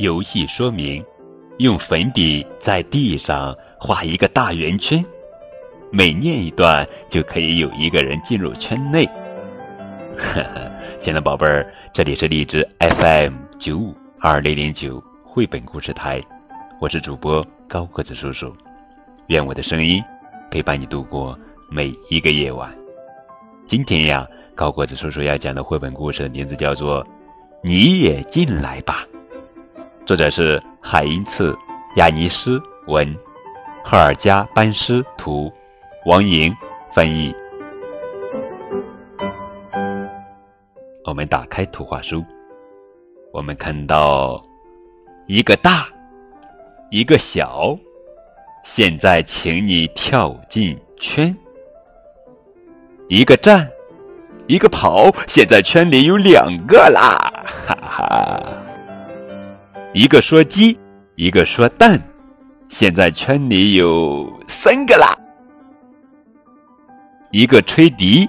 游戏说明：用粉笔在地上画一个大圆圈，每念一段就可以有一个人进入圈内。呵呵，亲爱的宝贝儿，这里是荔枝 FM 九五二零零九绘本故事台，我是主播高个子叔叔，愿我的声音陪伴你度过每一个夜晚。今天呀，高个子叔叔要讲的绘本故事的名字叫做《你也进来吧》。作者是海因茨·亚尼斯文，赫尔加班斯图，王莹翻译。我们打开图画书，我们看到一个大，一个小。现在，请你跳进圈。一个站，一个跑。现在圈里有两个啦，哈哈。一个说鸡，一个说蛋，现在圈里有三个啦。一个吹笛，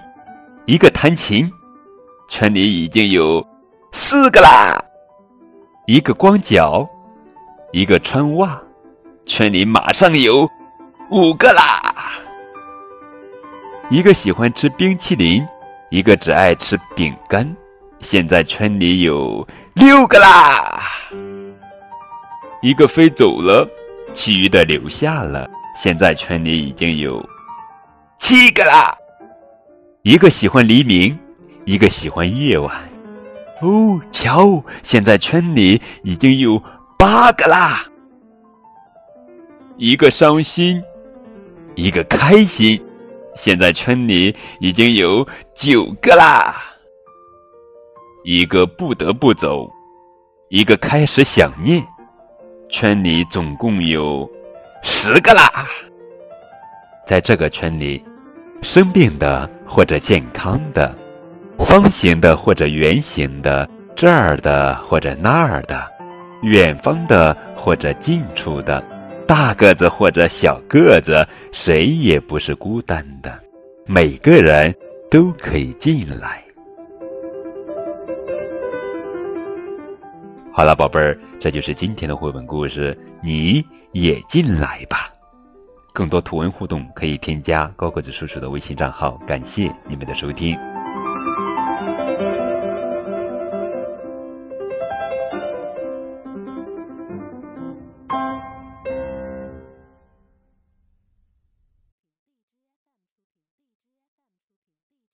一个弹琴，圈里已经有四个啦。一个光脚，一个穿袜，圈里马上有五个啦。一个喜欢吃冰淇淋，一个只爱吃饼干，现在圈里有六个啦。一个飞走了，其余的留下了。现在圈里已经有七个啦。一个喜欢黎明，一个喜欢夜晚。哦，瞧，现在圈里已经有八个啦。一个伤心，一个开心。现在圈里已经有九个啦。一个不得不走，一个开始想念。圈里总共有十个啦，在这个圈里，生病的或者健康的，方形的或者圆形的，这儿的或者那儿的，远方的或者近处的，大个子或者小个子，谁也不是孤单的，每个人都可以进来。好了，宝贝儿，这就是今天的绘本故事。你也进来吧。更多图文互动可以添加高个子叔叔的微信账号。感谢你们的收听。